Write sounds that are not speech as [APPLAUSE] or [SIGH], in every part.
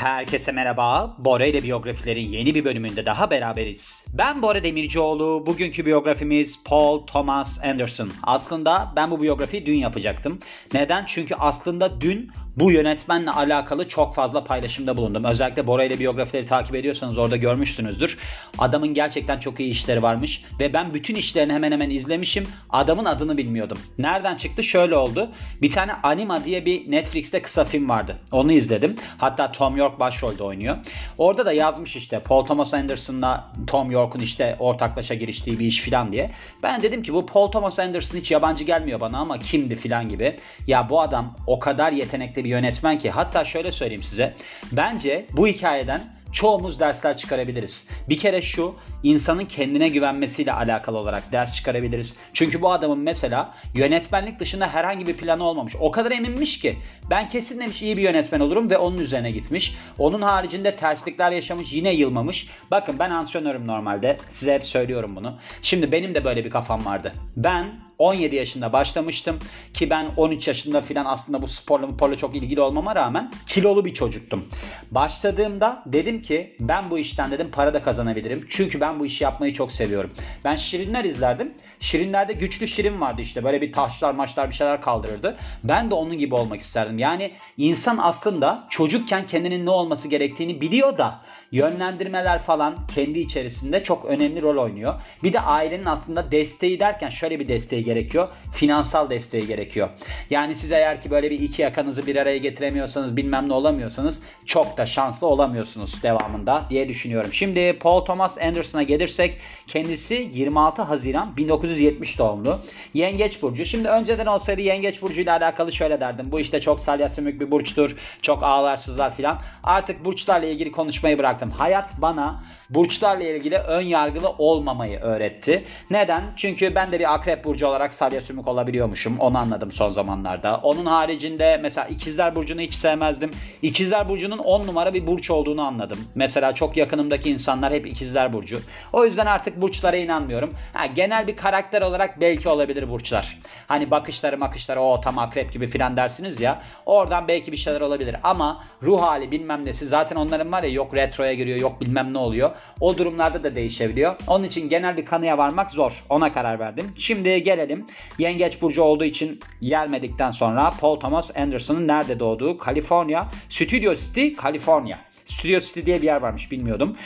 Herkese merhaba. Bora ile biyografilerin yeni bir bölümünde daha beraberiz. Ben Bora Demircioğlu. Bugünkü biyografimiz Paul Thomas Anderson. Aslında ben bu biyografiyi dün yapacaktım. Neden? Çünkü aslında dün bu yönetmenle alakalı çok fazla paylaşımda bulundum. Özellikle Bora ile biyografileri takip ediyorsanız orada görmüşsünüzdür. Adamın gerçekten çok iyi işleri varmış ve ben bütün işlerini hemen hemen izlemişim. Adamın adını bilmiyordum. Nereden çıktı? Şöyle oldu. Bir tane Anima diye bir Netflix'te kısa film vardı. Onu izledim. Hatta Tom York başrolde oynuyor. Orada da yazmış işte Paul Thomas Anderson'la Tom York'un işte ortaklaşa giriştiği bir iş filan diye. Ben dedim ki bu Paul Thomas Anderson hiç yabancı gelmiyor bana ama kimdi filan gibi. Ya bu adam o kadar yetenekli bir yönetmen ki hatta şöyle söyleyeyim size. Bence bu hikayeden çoğumuz dersler çıkarabiliriz. Bir kere şu insanın kendine güvenmesiyle alakalı olarak ders çıkarabiliriz. Çünkü bu adamın mesela yönetmenlik dışında herhangi bir planı olmamış. O kadar eminmiş ki ben kesin demiş iyi bir yönetmen olurum ve onun üzerine gitmiş. Onun haricinde terslikler yaşamış yine yılmamış. Bakın ben antrenörüm normalde. Size hep söylüyorum bunu. Şimdi benim de böyle bir kafam vardı. Ben 17 yaşında başlamıştım ki ben 13 yaşında filan aslında bu sporla sporla çok ilgili olmama rağmen kilolu bir çocuktum. Başladığımda dedim ki ben bu işten dedim para da kazanabilirim. Çünkü ben bu işi yapmayı çok seviyorum. Ben Şirinler izlerdim. Şirinlerde güçlü Şirin vardı işte böyle bir taşlar maçlar bir şeyler kaldırırdı. Ben de onun gibi olmak isterdim. Yani insan aslında çocukken kendinin ne olması gerektiğini biliyor da yönlendirmeler falan kendi içerisinde çok önemli rol oynuyor. Bir de ailenin aslında desteği derken şöyle bir desteği gerekiyor. Finansal desteği gerekiyor. Yani siz eğer ki böyle bir iki yakanızı bir araya getiremiyorsanız bilmem ne olamıyorsanız çok da şanslı olamıyorsunuz devamında diye düşünüyorum. Şimdi Paul Thomas Anderson'a gelirsek kendisi 26 Haziran 1970 doğumlu. Yengeç burcu. Şimdi önceden olsaydı Yengeç burcu ile alakalı şöyle derdim. Bu işte çok salya sümük bir burçtur. Çok ağlarsızlar filan. Artık burçlarla ilgili konuşmayı bıraktım. Hayat bana burçlarla ilgili ön yargılı olmamayı öğretti. Neden? Çünkü ben de bir akrep burcu olarak salya sümük olabiliyormuşum. Onu anladım son zamanlarda. Onun haricinde mesela ikizler burcunu hiç sevmezdim. İkizler burcunun 10 numara bir burç olduğunu anladım. Mesela çok yakınımdaki insanlar hep ikizler burcu. O yüzden artık burçlara inanmıyorum. Ha, genel bir karakter olarak belki olabilir burçlar. Hani bakışları makışları o tam akrep gibi filan dersiniz ya. Oradan belki bir şeyler olabilir. Ama ruh hali bilmem nesi zaten onların var ya yok retroya giriyor yok bilmem ne oluyor. O durumlarda da değişebiliyor. Onun için genel bir kanıya varmak zor. Ona karar verdim. Şimdi gelelim. Yengeç burcu olduğu için gelmedikten sonra Paul Thomas Anderson'ın nerede doğduğu? California. Studio City, California. Studio City diye bir yer varmış bilmiyordum.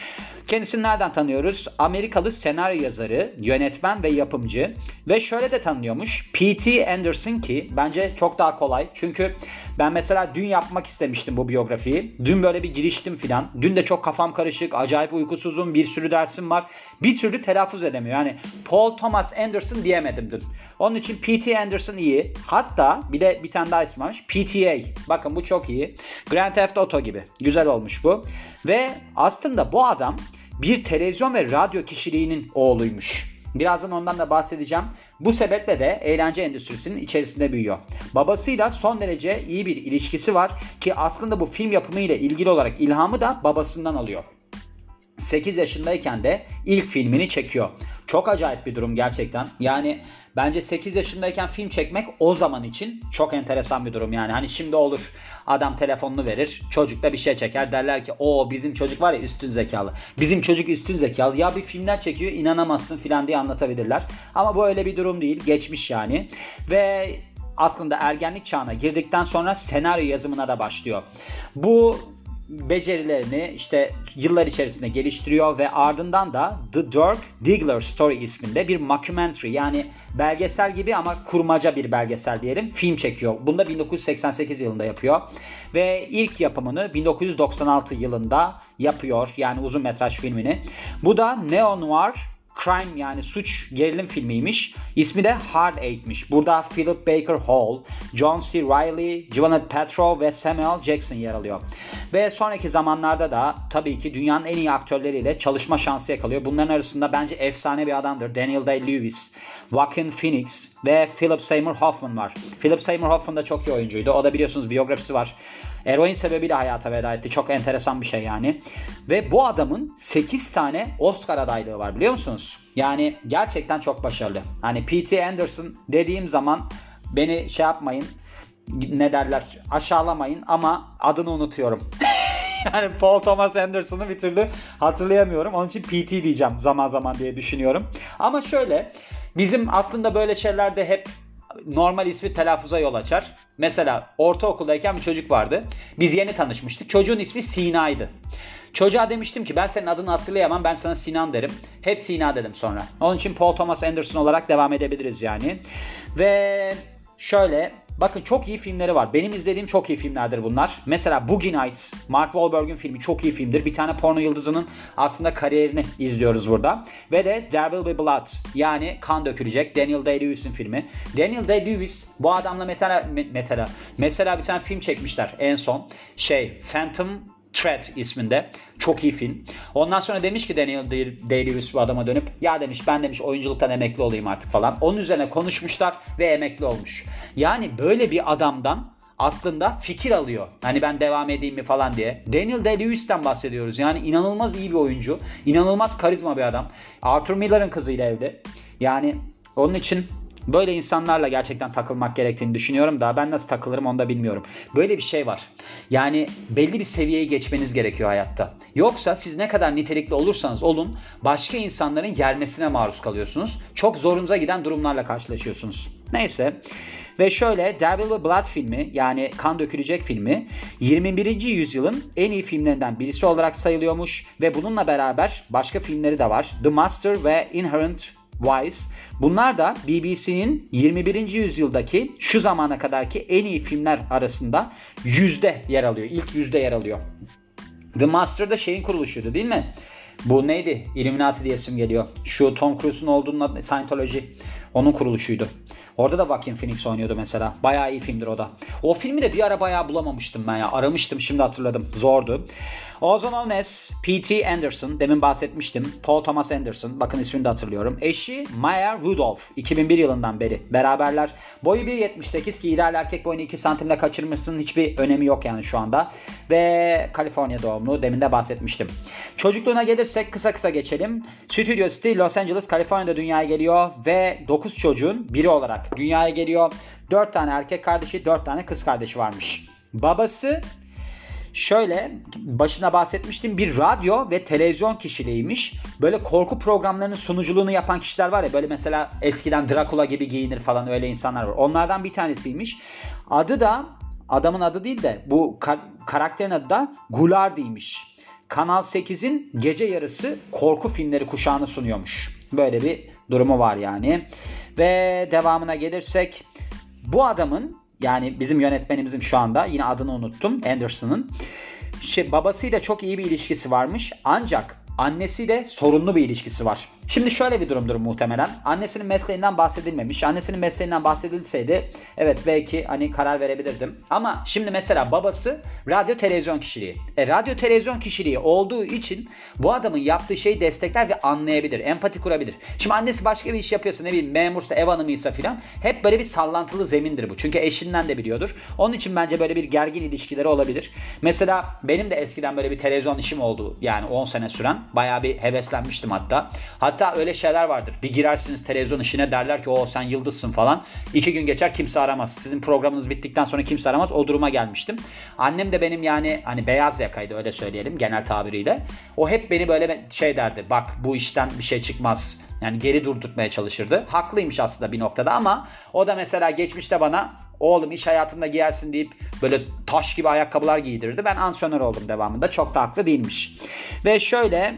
Kendisini nereden tanıyoruz? Amerikalı senaryo yazarı, yönetmen ve yapımcı. Ve şöyle de tanınıyormuş. P.T. Anderson ki bence çok daha kolay. Çünkü ben mesela dün yapmak istemiştim bu biyografiyi. Dün böyle bir giriştim filan. Dün de çok kafam karışık, acayip uykusuzum, bir sürü dersim var. Bir türlü telaffuz edemiyor. Yani Paul Thomas Anderson diyemedim dün. Onun için P.T. Anderson iyi. Hatta bir de bir tane daha ismi var. PTA. Bakın bu çok iyi. Grand Theft Auto gibi. Güzel olmuş bu. Ve aslında bu adam bir televizyon ve radyo kişiliğinin oğluymuş. Birazdan ondan da bahsedeceğim. Bu sebeple de eğlence endüstrisinin içerisinde büyüyor. Babasıyla son derece iyi bir ilişkisi var ki aslında bu film yapımı ile ilgili olarak ilhamı da babasından alıyor. 8 yaşındayken de ilk filmini çekiyor. Çok acayip bir durum gerçekten. Yani bence 8 yaşındayken film çekmek o zaman için çok enteresan bir durum yani. Hani şimdi olur adam telefonunu verir çocuk da bir şey çeker derler ki o bizim çocuk var ya üstün zekalı. Bizim çocuk üstün zekalı ya bir filmler çekiyor inanamazsın filan diye anlatabilirler. Ama bu öyle bir durum değil geçmiş yani. Ve aslında ergenlik çağına girdikten sonra senaryo yazımına da başlıyor. Bu becerilerini işte yıllar içerisinde geliştiriyor ve ardından da The Dirk Diggler Story isminde bir mockumentary yani belgesel gibi ama kurmaca bir belgesel diyelim film çekiyor. Bunu da 1988 yılında yapıyor ve ilk yapımını 1996 yılında yapıyor yani uzun metraj filmini. Bu da Neo Noir crime yani suç gerilim filmiymiş. İsmi de Hard Eight'miş. Burada Philip Baker Hall, John C. Reilly, Gwyneth Paltrow ve Samuel Jackson yer alıyor. Ve sonraki zamanlarda da tabii ki dünyanın en iyi aktörleriyle çalışma şansı yakalıyor. Bunların arasında bence efsane bir adamdır. Daniel Day-Lewis, Joaquin Phoenix ve Philip Seymour Hoffman var. Philip Seymour Hoffman da çok iyi oyuncuydu. O da biliyorsunuz biyografisi var. Eroin sebebiyle hayata veda etti. Çok enteresan bir şey yani. Ve bu adamın 8 tane Oscar adaylığı var biliyor musunuz? Yani gerçekten çok başarılı. Hani P.T. Anderson dediğim zaman beni şey yapmayın ne derler aşağılamayın ama adını unutuyorum. [LAUGHS] yani Paul Thomas Anderson'ı bir türlü hatırlayamıyorum. Onun için PT diyeceğim zaman zaman diye düşünüyorum. Ama şöyle bizim aslında böyle şeylerde hep normal ismi telaffuza yol açar. Mesela ortaokuldayken bir çocuk vardı. Biz yeni tanışmıştık. Çocuğun ismi Sina'ydı. Çocuğa demiştim ki ben senin adını hatırlayamam ben sana Sinan derim. Hep Sina dedim sonra. Onun için Paul Thomas Anderson olarak devam edebiliriz yani. Ve şöyle Bakın çok iyi filmleri var. Benim izlediğim çok iyi filmlerdir bunlar. Mesela Boogie Nights, Mark Wahlberg'ün filmi çok iyi filmdir. Bir tane porno yıldızının aslında kariyerini izliyoruz burada. Ve de There Will Be Blood yani kan dökülecek Daniel Day-Lewis'in filmi. Daniel Day-Lewis bu adamla mesela, mesela, mesela bir tane film çekmişler en son. Şey Phantom Threat isminde. Çok iyi film. Ondan sonra demiş ki Daniel Day-Lewis bu adama dönüp ya demiş ben demiş oyunculuktan emekli olayım artık falan. Onun üzerine konuşmuşlar ve emekli olmuş. Yani böyle bir adamdan aslında fikir alıyor. Hani ben devam edeyim mi falan diye. Daniel Day-Lewis'ten bahsediyoruz. Yani inanılmaz iyi bir oyuncu. inanılmaz karizma bir adam. Arthur Miller'ın kızıyla evde. Yani onun için Böyle insanlarla gerçekten takılmak gerektiğini düşünüyorum da ben nasıl takılırım onu da bilmiyorum. Böyle bir şey var. Yani belli bir seviyeyi geçmeniz gerekiyor hayatta. Yoksa siz ne kadar nitelikli olursanız olun başka insanların yermesine maruz kalıyorsunuz. Çok zorunuza giden durumlarla karşılaşıyorsunuz. Neyse. Ve şöyle Devil ve Blood filmi yani kan dökülecek filmi 21. yüzyılın en iyi filmlerinden birisi olarak sayılıyormuş ve bununla beraber başka filmleri de var. The Master ve Inherent Vice. Bunlar da BBC'nin 21. yüzyıldaki şu zamana kadarki en iyi filmler arasında yüzde yer alıyor. İlk yüzde yer alıyor. The Master da şeyin kuruluşuydu değil mi? Bu neydi? Illuminati diye isim geliyor. Şu Tom Cruise'un olduğunun Scientology. Onun kuruluşuydu. Orada da Joaquin Phoenix oynuyordu mesela. Bayağı iyi filmdir o da. O filmi de bir ara bayağı bulamamıştım ben ya. Aramıştım şimdi hatırladım. Zordu. Known as P.T. Anderson. Demin bahsetmiştim. Paul Thomas Anderson. Bakın ismini de hatırlıyorum. Eşi Maya Rudolph. 2001 yılından beri beraberler. Boyu 1.78 ki ideal erkek boyunu 2 santimle kaçırmışsın. Hiçbir önemi yok yani şu anda. Ve Kaliforniya doğumlu. Demin de bahsetmiştim. Çocukluğuna gelirsek kısa kısa geçelim. Studio City Los Angeles, Kaliforniya'da dünyaya geliyor ve 9 çocuğun biri olarak dünyaya geliyor. 4 tane erkek kardeşi, 4 tane kız kardeşi varmış. Babası Şöyle başına bahsetmiştim bir radyo ve televizyon kişiliğiymiş. Böyle korku programlarının sunuculuğunu yapan kişiler var ya böyle mesela eskiden Dracula gibi giyinir falan öyle insanlar var. Onlardan bir tanesiymiş. Adı da adamın adı değil de bu kar- karakterin adı da Gulardi'ymiş. Kanal 8'in gece yarısı korku filmleri kuşağını sunuyormuş. Böyle bir durumu var yani. Ve devamına gelirsek bu adamın yani bizim yönetmenimizin şu anda yine adını unuttum Anderson'ın. Şey, babasıyla çok iyi bir ilişkisi varmış ancak annesiyle sorunlu bir ilişkisi var. Şimdi şöyle bir durumdur muhtemelen. Annesinin mesleğinden bahsedilmemiş. Annesinin mesleğinden bahsedilseydi evet belki hani karar verebilirdim. Ama şimdi mesela babası radyo televizyon kişiliği. E, radyo televizyon kişiliği olduğu için bu adamın yaptığı şeyi destekler ve anlayabilir. Empati kurabilir. Şimdi annesi başka bir iş yapıyorsa ne bileyim memursa ev hanımıysa filan hep böyle bir sallantılı zemindir bu. Çünkü eşinden de biliyordur. Onun için bence böyle bir gergin ilişkileri olabilir. Mesela benim de eskiden böyle bir televizyon işim oldu. Yani 10 sene süren. Bayağı bir heveslenmiştim hatta. Hatta Hatta öyle şeyler vardır. Bir girersiniz televizyon işine derler ki o sen yıldızsın falan. İki gün geçer kimse aramaz. Sizin programınız bittikten sonra kimse aramaz. O duruma gelmiştim. Annem de benim yani hani beyaz yakaydı öyle söyleyelim genel tabiriyle. O hep beni böyle şey derdi. Bak bu işten bir şey çıkmaz. Yani geri durdurtmaya çalışırdı. Haklıymış aslında bir noktada ama o da mesela geçmişte bana oğlum iş hayatında giyersin deyip böyle taş gibi ayakkabılar giydirirdi. Ben ansiyonör oldum devamında. Çok da haklı değilmiş. Ve şöyle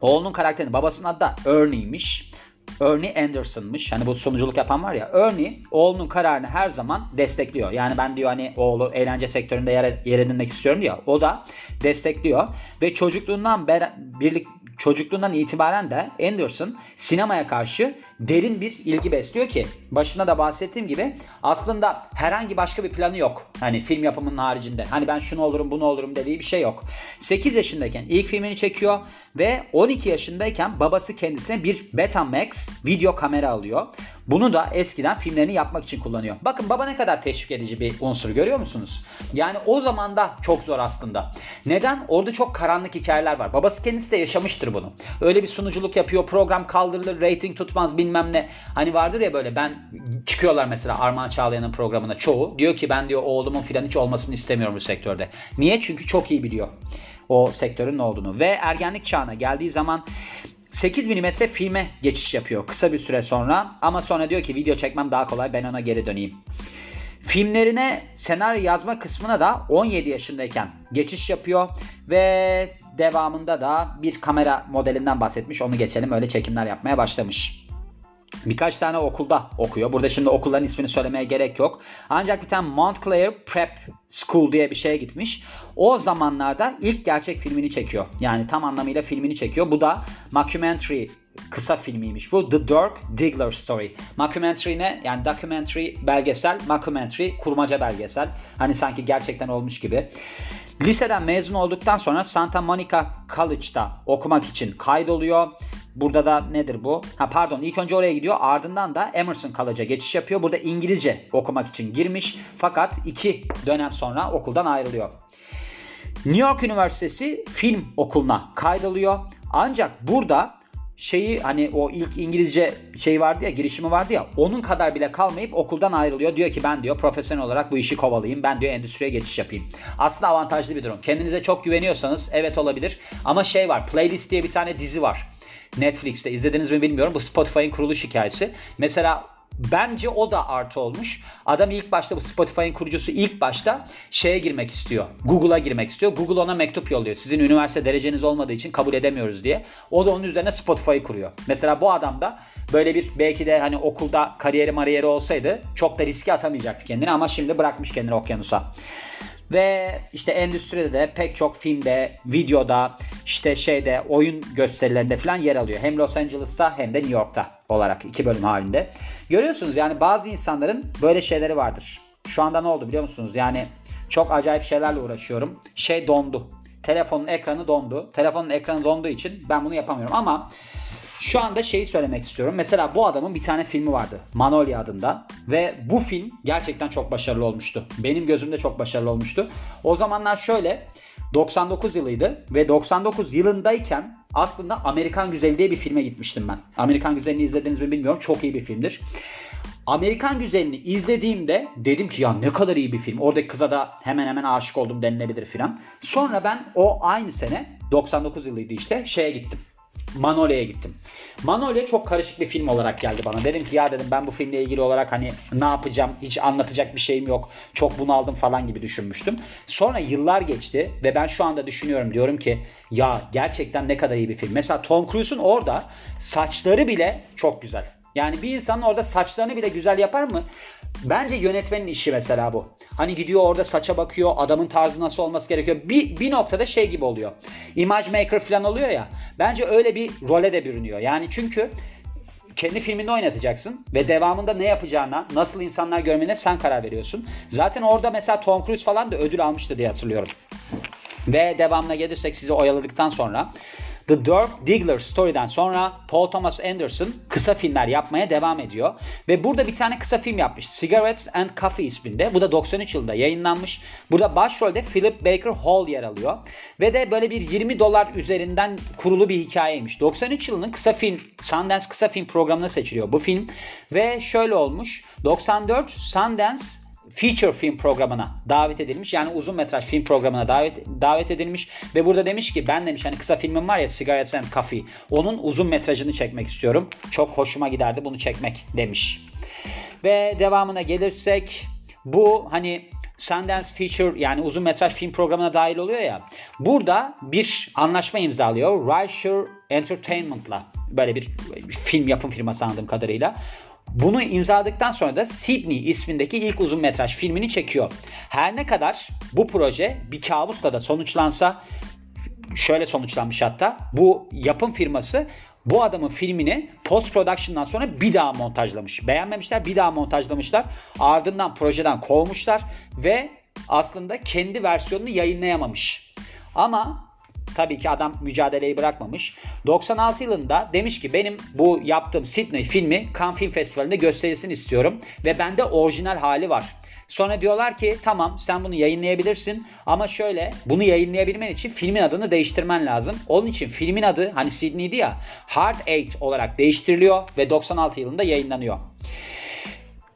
Oğlunun karakterini babasının adı da Ernie'ymiş. Ernie Anderson'mış. Hani bu sunuculuk yapan var ya. Ernie oğlunun kararını her zaman destekliyor. Yani ben diyor hani oğlu eğlence sektöründe yer, yer edinmek istiyorum diyor. O da destekliyor. Ve çocukluğundan ber, birlik çocukluğundan itibaren de Anderson sinemaya karşı derin bir ilgi besliyor ki başına da bahsettiğim gibi aslında herhangi başka bir planı yok. Hani film yapımının haricinde. Hani ben şunu olurum bunu olurum dediği bir şey yok. 8 yaşındayken ilk filmini çekiyor ve 12 yaşındayken babası kendisine bir Betamax video kamera alıyor. Bunu da eskiden filmlerini yapmak için kullanıyor. Bakın baba ne kadar teşvik edici bir unsur görüyor musunuz? Yani o zaman da çok zor aslında. Neden? Orada çok karanlık hikayeler var. Babası kendisi de yaşamıştır bunu. Öyle bir sunuculuk yapıyor, program kaldırılır, rating tutmaz bilmem ne. Hani vardır ya böyle ben çıkıyorlar mesela Armağan Çağlayan'ın programına çoğu. Diyor ki ben diyor oğlumun filan hiç olmasını istemiyorum bu sektörde. Niye? Çünkü çok iyi biliyor o sektörün ne olduğunu. Ve ergenlik çağına geldiği zaman 8 mm filme geçiş yapıyor kısa bir süre sonra ama sonra diyor ki video çekmem daha kolay ben ona geri döneyim. Filmlerine senaryo yazma kısmına da 17 yaşındayken geçiş yapıyor ve devamında da bir kamera modelinden bahsetmiş. Onu geçelim öyle çekimler yapmaya başlamış. Birkaç tane okulda okuyor. Burada şimdi okulların ismini söylemeye gerek yok. Ancak bir tane Montclair Prep School diye bir şeye gitmiş. O zamanlarda ilk gerçek filmini çekiyor. Yani tam anlamıyla filmini çekiyor. Bu da mockumentary kısa filmiymiş bu. The Dirk Diggler Story. Mockumentary ne? Yani documentary belgesel, mockumentary kurmaca belgesel. Hani sanki gerçekten olmuş gibi. Liseden mezun olduktan sonra Santa Monica College'da okumak için kaydoluyor. Burada da nedir bu? Ha pardon ilk önce oraya gidiyor ardından da Emerson College'a geçiş yapıyor. Burada İngilizce okumak için girmiş fakat iki dönem sonra okuldan ayrılıyor. New York Üniversitesi Film Okulu'na kaydoluyor. Ancak burada şeyi hani o ilk İngilizce şey vardı ya girişimi vardı ya onun kadar bile kalmayıp okuldan ayrılıyor. Diyor ki ben diyor profesyonel olarak bu işi kovalayayım. Ben diyor endüstriye geçiş yapayım. Aslında avantajlı bir durum. Kendinize çok güveniyorsanız evet olabilir. Ama şey var Playlist diye bir tane dizi var. Netflix'te izlediniz mi bilmiyorum. Bu Spotify'ın kuruluş hikayesi. Mesela Bence o da artı olmuş. Adam ilk başta bu Spotify'ın kurucusu ilk başta şeye girmek istiyor. Google'a girmek istiyor. Google ona mektup yolluyor. Sizin üniversite dereceniz olmadığı için kabul edemiyoruz diye. O da onun üzerine Spotify'ı kuruyor. Mesela bu adam da böyle bir belki de hani okulda kariyeri mariyeri olsaydı çok da riske atamayacaktı kendini ama şimdi bırakmış kendini okyanusa. Ve işte endüstride de pek çok filmde, videoda, işte şeyde, oyun gösterilerinde falan yer alıyor. Hem Los Angeles'ta hem de New York'ta olarak iki bölüm halinde. Görüyorsunuz yani bazı insanların böyle şeyleri vardır. Şu anda ne oldu biliyor musunuz? Yani çok acayip şeylerle uğraşıyorum. Şey dondu. Telefonun ekranı dondu. Telefonun ekranı donduğu için ben bunu yapamıyorum ama şu anda şeyi söylemek istiyorum. Mesela bu adamın bir tane filmi vardı. Manolya adında. Ve bu film gerçekten çok başarılı olmuştu. Benim gözümde çok başarılı olmuştu. O zamanlar şöyle 99 yılıydı ve 99 yılındayken aslında Amerikan Güzeli diye bir filme gitmiştim ben. Amerikan Güzeli'ni izlediniz mi bilmiyorum. Çok iyi bir filmdir. Amerikan Güzeli'ni izlediğimde dedim ki ya ne kadar iyi bir film. Oradaki kıza da hemen hemen aşık oldum denilebilir filan. Sonra ben o aynı sene 99 yılıydı işte şeye gittim. Manolya'ya gittim. Manolya çok karışık bir film olarak geldi bana. Dedim ki ya dedim ben bu filmle ilgili olarak hani ne yapacağım hiç anlatacak bir şeyim yok. Çok bunaldım falan gibi düşünmüştüm. Sonra yıllar geçti ve ben şu anda düşünüyorum diyorum ki ya gerçekten ne kadar iyi bir film. Mesela Tom Cruise'un orada saçları bile çok güzel. Yani bir insanın orada saçlarını bile güzel yapar mı? Bence yönetmenin işi mesela bu. Hani gidiyor orada saça bakıyor, adamın tarzı nasıl olması gerekiyor. Bir, bir noktada şey gibi oluyor. Image maker falan oluyor ya. Bence öyle bir role de bürünüyor. Yani çünkü kendi filminde oynatacaksın ve devamında ne yapacağına, nasıl insanlar görmene sen karar veriyorsun. Zaten orada mesela Tom Cruise falan da ödül almıştı diye hatırlıyorum. Ve devamına gelirsek sizi oyaladıktan sonra The Dirk Diggler Story'den sonra Paul Thomas Anderson kısa filmler yapmaya devam ediyor. Ve burada bir tane kısa film yapmış. Cigarettes and Coffee isminde. Bu da 93 yılında yayınlanmış. Burada başrolde Philip Baker Hall yer alıyor. Ve de böyle bir 20 dolar üzerinden kurulu bir hikayeymiş. 93 yılının kısa film, Sundance kısa film programına seçiliyor bu film. Ve şöyle olmuş. 94 Sundance feature film programına davet edilmiş. Yani uzun metraj film programına davet davet edilmiş ve burada demiş ki ben demiş hani kısa filmim var ya Cigarettes and Coffee. Onun uzun metrajını çekmek istiyorum. Çok hoşuma giderdi bunu çekmek demiş. Ve devamına gelirsek bu hani Sundance Feature yani uzun metraj film programına dahil oluyor ya. Burada bir anlaşma imzalıyor. Risher Entertainment'la. Böyle bir film yapım firması anladığım kadarıyla. Bunu imzaladıktan sonra da Sydney ismindeki ilk uzun metraj filmini çekiyor. Her ne kadar bu proje bir kabusla da sonuçlansa şöyle sonuçlanmış hatta bu yapım firması bu adamın filmini post production'dan sonra bir daha montajlamış. Beğenmemişler bir daha montajlamışlar. Ardından projeden kovmuşlar ve aslında kendi versiyonunu yayınlayamamış. Ama tabii ki adam mücadeleyi bırakmamış. 96 yılında demiş ki benim bu yaptığım Sydney filmi Cannes Film Festivali'nde gösterilsin istiyorum ve bende orijinal hali var. Sonra diyorlar ki tamam sen bunu yayınlayabilirsin ama şöyle bunu yayınlayabilmen için filmin adını değiştirmen lazım. Onun için filmin adı hani Sydney'di ya Hard Eight olarak değiştiriliyor ve 96 yılında yayınlanıyor.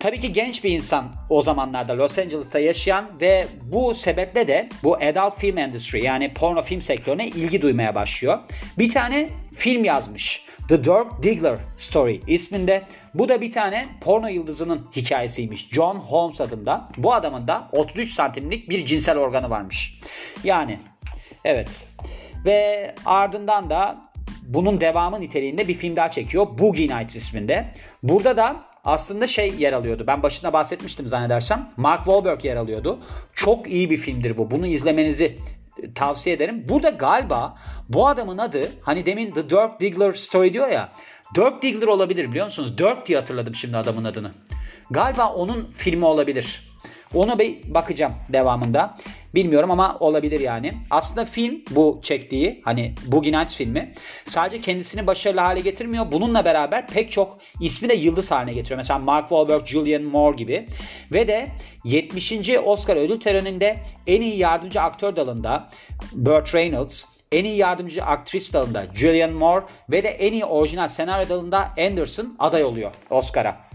Tabii ki genç bir insan o zamanlarda Los Angeles'ta yaşayan ve bu sebeple de bu adult film endüstri yani porno film sektörüne ilgi duymaya başlıyor. Bir tane film yazmış. The Dirk Diggler Story isminde. Bu da bir tane porno yıldızının hikayesiymiş. John Holmes adında. Bu adamın da 33 santimlik bir cinsel organı varmış. Yani evet. Ve ardından da bunun devamı niteliğinde bir film daha çekiyor. Boogie Nights isminde. Burada da aslında şey yer alıyordu. Ben başında bahsetmiştim zannedersem. Mark Wahlberg yer alıyordu. Çok iyi bir filmdir bu. Bunu izlemenizi tavsiye ederim. Burada galiba bu adamın adı hani demin The Dirk Diggler Story diyor ya. Dirk Diggler olabilir biliyor musunuz? Dirk diye hatırladım şimdi adamın adını. Galiba onun filmi olabilir. Ona bir bakacağım devamında. Bilmiyorum ama olabilir yani. Aslında film bu çektiği hani Boogie Nights filmi sadece kendisini başarılı hale getirmiyor. Bununla beraber pek çok ismi de yıldız haline getiriyor. Mesela Mark Wahlberg, Julian Moore gibi. Ve de 70. Oscar ödül töreninde en iyi yardımcı aktör dalında Burt Reynolds, en iyi yardımcı aktris dalında Julian Moore ve de en iyi orijinal senaryo dalında Anderson aday oluyor Oscar'a.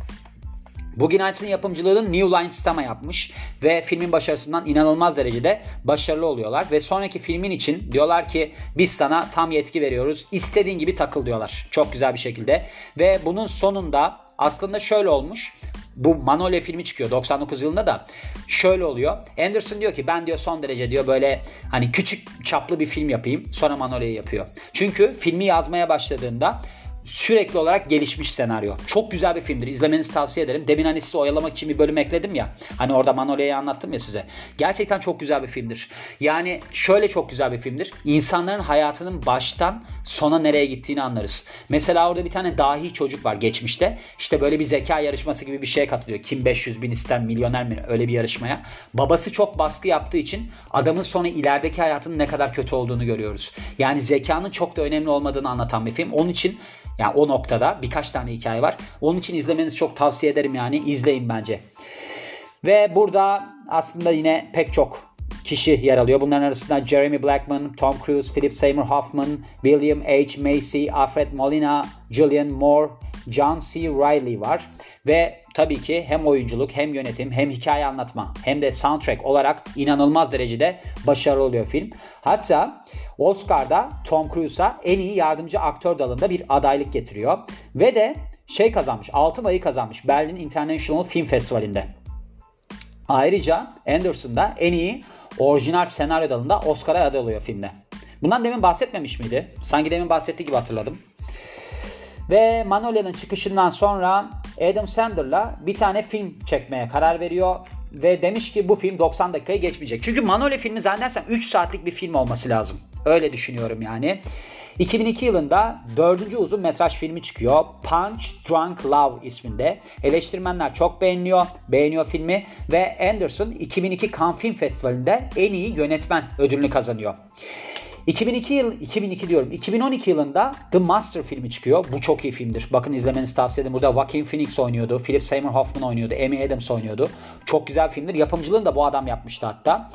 Boogie Nights'ın yapımcılığını New Line Cinema yapmış ve filmin başarısından inanılmaz derecede başarılı oluyorlar ve sonraki filmin için diyorlar ki biz sana tam yetki veriyoruz. istediğin gibi takıl diyorlar. Çok güzel bir şekilde ve bunun sonunda aslında şöyle olmuş. Bu Manolya filmi çıkıyor 99 yılında da. Şöyle oluyor. Anderson diyor ki ben diyor son derece diyor böyle hani küçük çaplı bir film yapayım. Sonra Manolya'yı yapıyor. Çünkü filmi yazmaya başladığında sürekli olarak gelişmiş senaryo. Çok güzel bir filmdir. İzlemenizi tavsiye ederim. Demin hani sizi oyalamak için bir bölüm ekledim ya. Hani orada Manolya'yı anlattım ya size. Gerçekten çok güzel bir filmdir. Yani şöyle çok güzel bir filmdir. İnsanların hayatının baştan sona nereye gittiğini anlarız. Mesela orada bir tane dahi çocuk var geçmişte. İşte böyle bir zeka yarışması gibi bir şeye katılıyor. Kim 500 bin ister milyoner mi öyle bir yarışmaya. Babası çok baskı yaptığı için adamın sonra ilerideki hayatının ne kadar kötü olduğunu görüyoruz. Yani zekanın çok da önemli olmadığını anlatan bir film. Onun için yani o noktada birkaç tane hikaye var. Onun için izlemenizi çok tavsiye ederim yani. izleyin bence. Ve burada aslında yine pek çok kişi yer alıyor. Bunların arasında Jeremy Blackman, Tom Cruise, Philip Seymour Hoffman, William H. Macy, Alfred Molina, Julian Moore, John C. Reilly var. Ve tabii ki hem oyunculuk hem yönetim hem hikaye anlatma hem de soundtrack olarak inanılmaz derecede başarılı oluyor film. Hatta Oscar'da Tom Cruise'a en iyi yardımcı aktör dalında bir adaylık getiriyor. Ve de şey kazanmış, altın ayı kazanmış Berlin International Film Festivali'nde. Ayrıca Anderson da en iyi orijinal senaryo dalında Oscar'a aday oluyor filmde. Bundan demin bahsetmemiş miydi? Sanki demin bahsettiği gibi hatırladım. Ve Manolya'nın çıkışından sonra Adam Sandler'la bir tane film çekmeye karar veriyor ve demiş ki bu film 90 dakikayı geçmeyecek. Çünkü Manolya filmi zannedersem 3 saatlik bir film olması lazım. Öyle düşünüyorum yani. 2002 yılında dördüncü uzun metraj filmi çıkıyor. Punch Drunk Love isminde. Eleştirmenler çok beğeniyor, beğeniyor filmi ve Anderson 2002 Cannes Film Festivali'nde en iyi yönetmen ödülünü kazanıyor. 2002 yıl 2002 diyorum. 2012 yılında The Master filmi çıkıyor. Bu çok iyi filmdir. Bakın izlemenizi tavsiye ederim. Burada Joaquin Phoenix oynuyordu. Philip Seymour Hoffman oynuyordu. Amy Adams oynuyordu. Çok güzel filmdir. Yapımcılığını da bu adam yapmıştı hatta.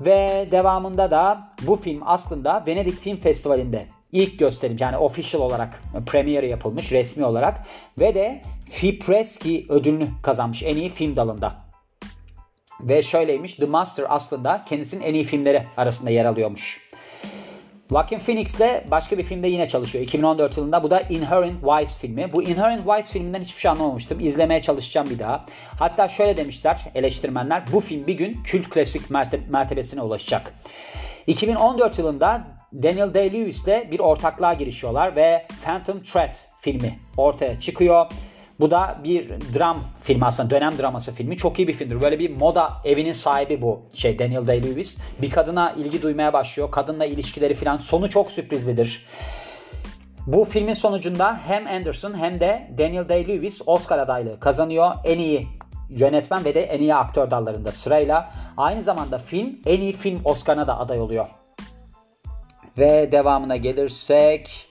Ve devamında da bu film aslında Venedik Film Festivali'nde ilk gösterim yani official olarak premiere yapılmış resmi olarak ve de Fipreski ödülünü kazanmış en iyi film dalında. Ve şöyleymiş The Master aslında kendisinin en iyi filmleri arasında yer alıyormuş. Joaquin Phoenix de başka bir filmde yine çalışıyor. 2014 yılında. Bu da Inherent Vice filmi. Bu Inherent Vice filminden hiçbir şey anlamamıştım. İzlemeye çalışacağım bir daha. Hatta şöyle demişler eleştirmenler. Bu film bir gün kült klasik mertebesine ulaşacak. 2014 yılında Daniel Day-Lewis ile bir ortaklığa girişiyorlar ve Phantom Threat filmi ortaya çıkıyor. Bu da bir dram filmi aslında dönem draması filmi. Çok iyi bir filmdir. Böyle bir moda evinin sahibi bu şey Daniel Day-Lewis. Bir kadına ilgi duymaya başlıyor. Kadınla ilişkileri falan sonu çok sürprizlidir. Bu filmin sonucunda hem Anderson hem de Daniel Day-Lewis Oscar adaylığı kazanıyor. En iyi yönetmen ve de en iyi aktör dallarında sırayla. Aynı zamanda film en iyi film Oscar'ına da aday oluyor. Ve devamına gelirsek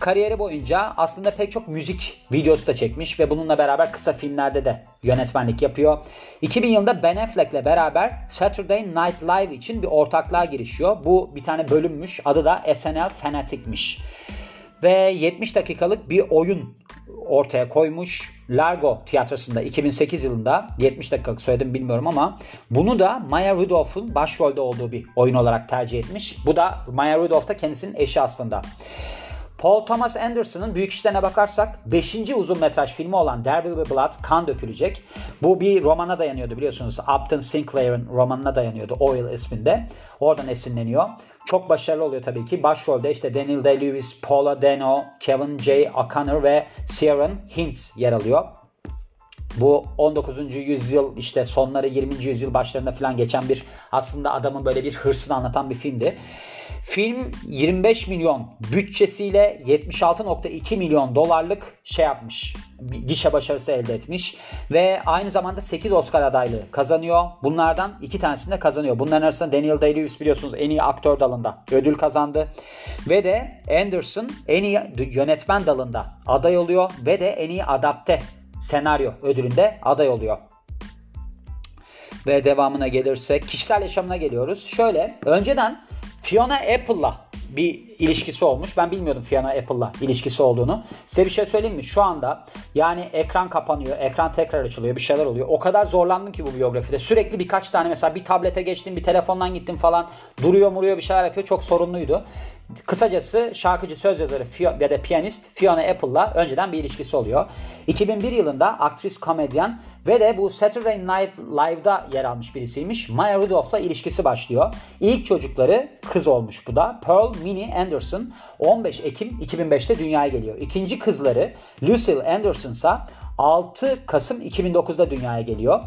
kariyeri boyunca aslında pek çok müzik videosu da çekmiş ve bununla beraber kısa filmlerde de yönetmenlik yapıyor. 2000 yılında Ben Affleck'le beraber Saturday Night Live için bir ortaklığa girişiyor. Bu bir tane bölünmüş. Adı da SNL Fanatic'miş. Ve 70 dakikalık bir oyun ortaya koymuş. Largo tiyatrosunda 2008 yılında 70 dakikalık söyledim bilmiyorum ama bunu da Maya Rudolph'un başrolde olduğu bir oyun olarak tercih etmiş. Bu da Maya Rudolph da kendisinin eşi aslında. Paul Thomas Anderson'ın büyük işlerine bakarsak 5. uzun metraj filmi olan There Will Be Blood kan dökülecek. Bu bir romana dayanıyordu biliyorsunuz. Upton Sinclair'ın romanına dayanıyordu Oil isminde. Oradan esinleniyor. Çok başarılı oluyor tabii ki. Başrolde işte Daniel Day-Lewis, Paula Dano, Kevin J. O'Connor ve Ciaran Hinds yer alıyor. Bu 19. yüzyıl işte sonları 20. yüzyıl başlarında falan geçen bir aslında adamın böyle bir hırsını anlatan bir filmdi. Film 25 milyon bütçesiyle 76.2 milyon dolarlık şey yapmış. Gişe başarısı elde etmiş. Ve aynı zamanda 8 Oscar adaylığı kazanıyor. Bunlardan iki tanesini de kazanıyor. Bunların arasında Daniel Day-Lewis biliyorsunuz en iyi aktör dalında ödül kazandı. Ve de Anderson en iyi yönetmen dalında aday oluyor. Ve de en iyi adapte senaryo ödülünde aday oluyor. Ve devamına gelirsek kişisel yaşamına geliyoruz. Şöyle önceden Fiona Apple'la bir ilişkisi olmuş. Ben bilmiyordum Fiona Apple'la ilişkisi olduğunu. Size bir şey söyleyeyim mi? Şu anda yani ekran kapanıyor, ekran tekrar açılıyor, bir şeyler oluyor. O kadar zorlandım ki bu biyografide. Sürekli birkaç tane mesela bir tablete geçtim, bir telefondan gittim falan. Duruyor muruyor bir şeyler yapıyor. Çok sorunluydu. Kısacası şarkıcı söz yazarı ya da piyanist Fiona Apple'la önceden bir ilişkisi oluyor. 2001 yılında aktris, komedyen ve de bu Saturday Night Live'da yer almış birisiymiş. Maya Rudolph'la ilişkisi başlıyor. İlk çocukları kız olmuş bu da. Pearl Minnie Anderson 15 Ekim 2005'te dünyaya geliyor. İkinci kızları Lucille Anderson ise 6 Kasım 2009'da dünyaya geliyor.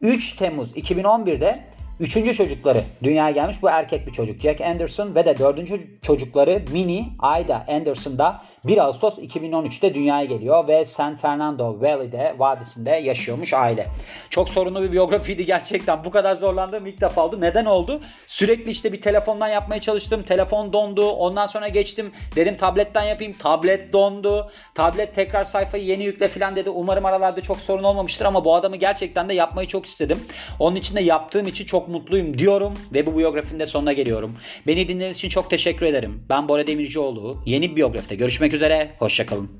3 Temmuz 2011'de Üçüncü çocukları dünyaya gelmiş. Bu erkek bir çocuk. Jack Anderson ve de dördüncü çocukları Minnie Aida Anderson da 1 Ağustos 2013'te dünyaya geliyor ve San Fernando Valley'de vadisinde yaşıyormuş aile. Çok sorunlu bir biyografiydi gerçekten. Bu kadar zorlandığım ilk defa oldu. Neden oldu? Sürekli işte bir telefondan yapmaya çalıştım. Telefon dondu. Ondan sonra geçtim. Dedim tabletten yapayım. Tablet dondu. Tablet tekrar sayfayı yeni yükle falan dedi. Umarım aralarda çok sorun olmamıştır ama bu adamı gerçekten de yapmayı çok istedim. Onun için de yaptığım için mutluyum diyorum ve bu biyografinin de sonuna geliyorum. Beni dinlediğiniz için çok teşekkür ederim. Ben Bora Demircioğlu. Yeni bir biyografide görüşmek üzere. Hoşçakalın.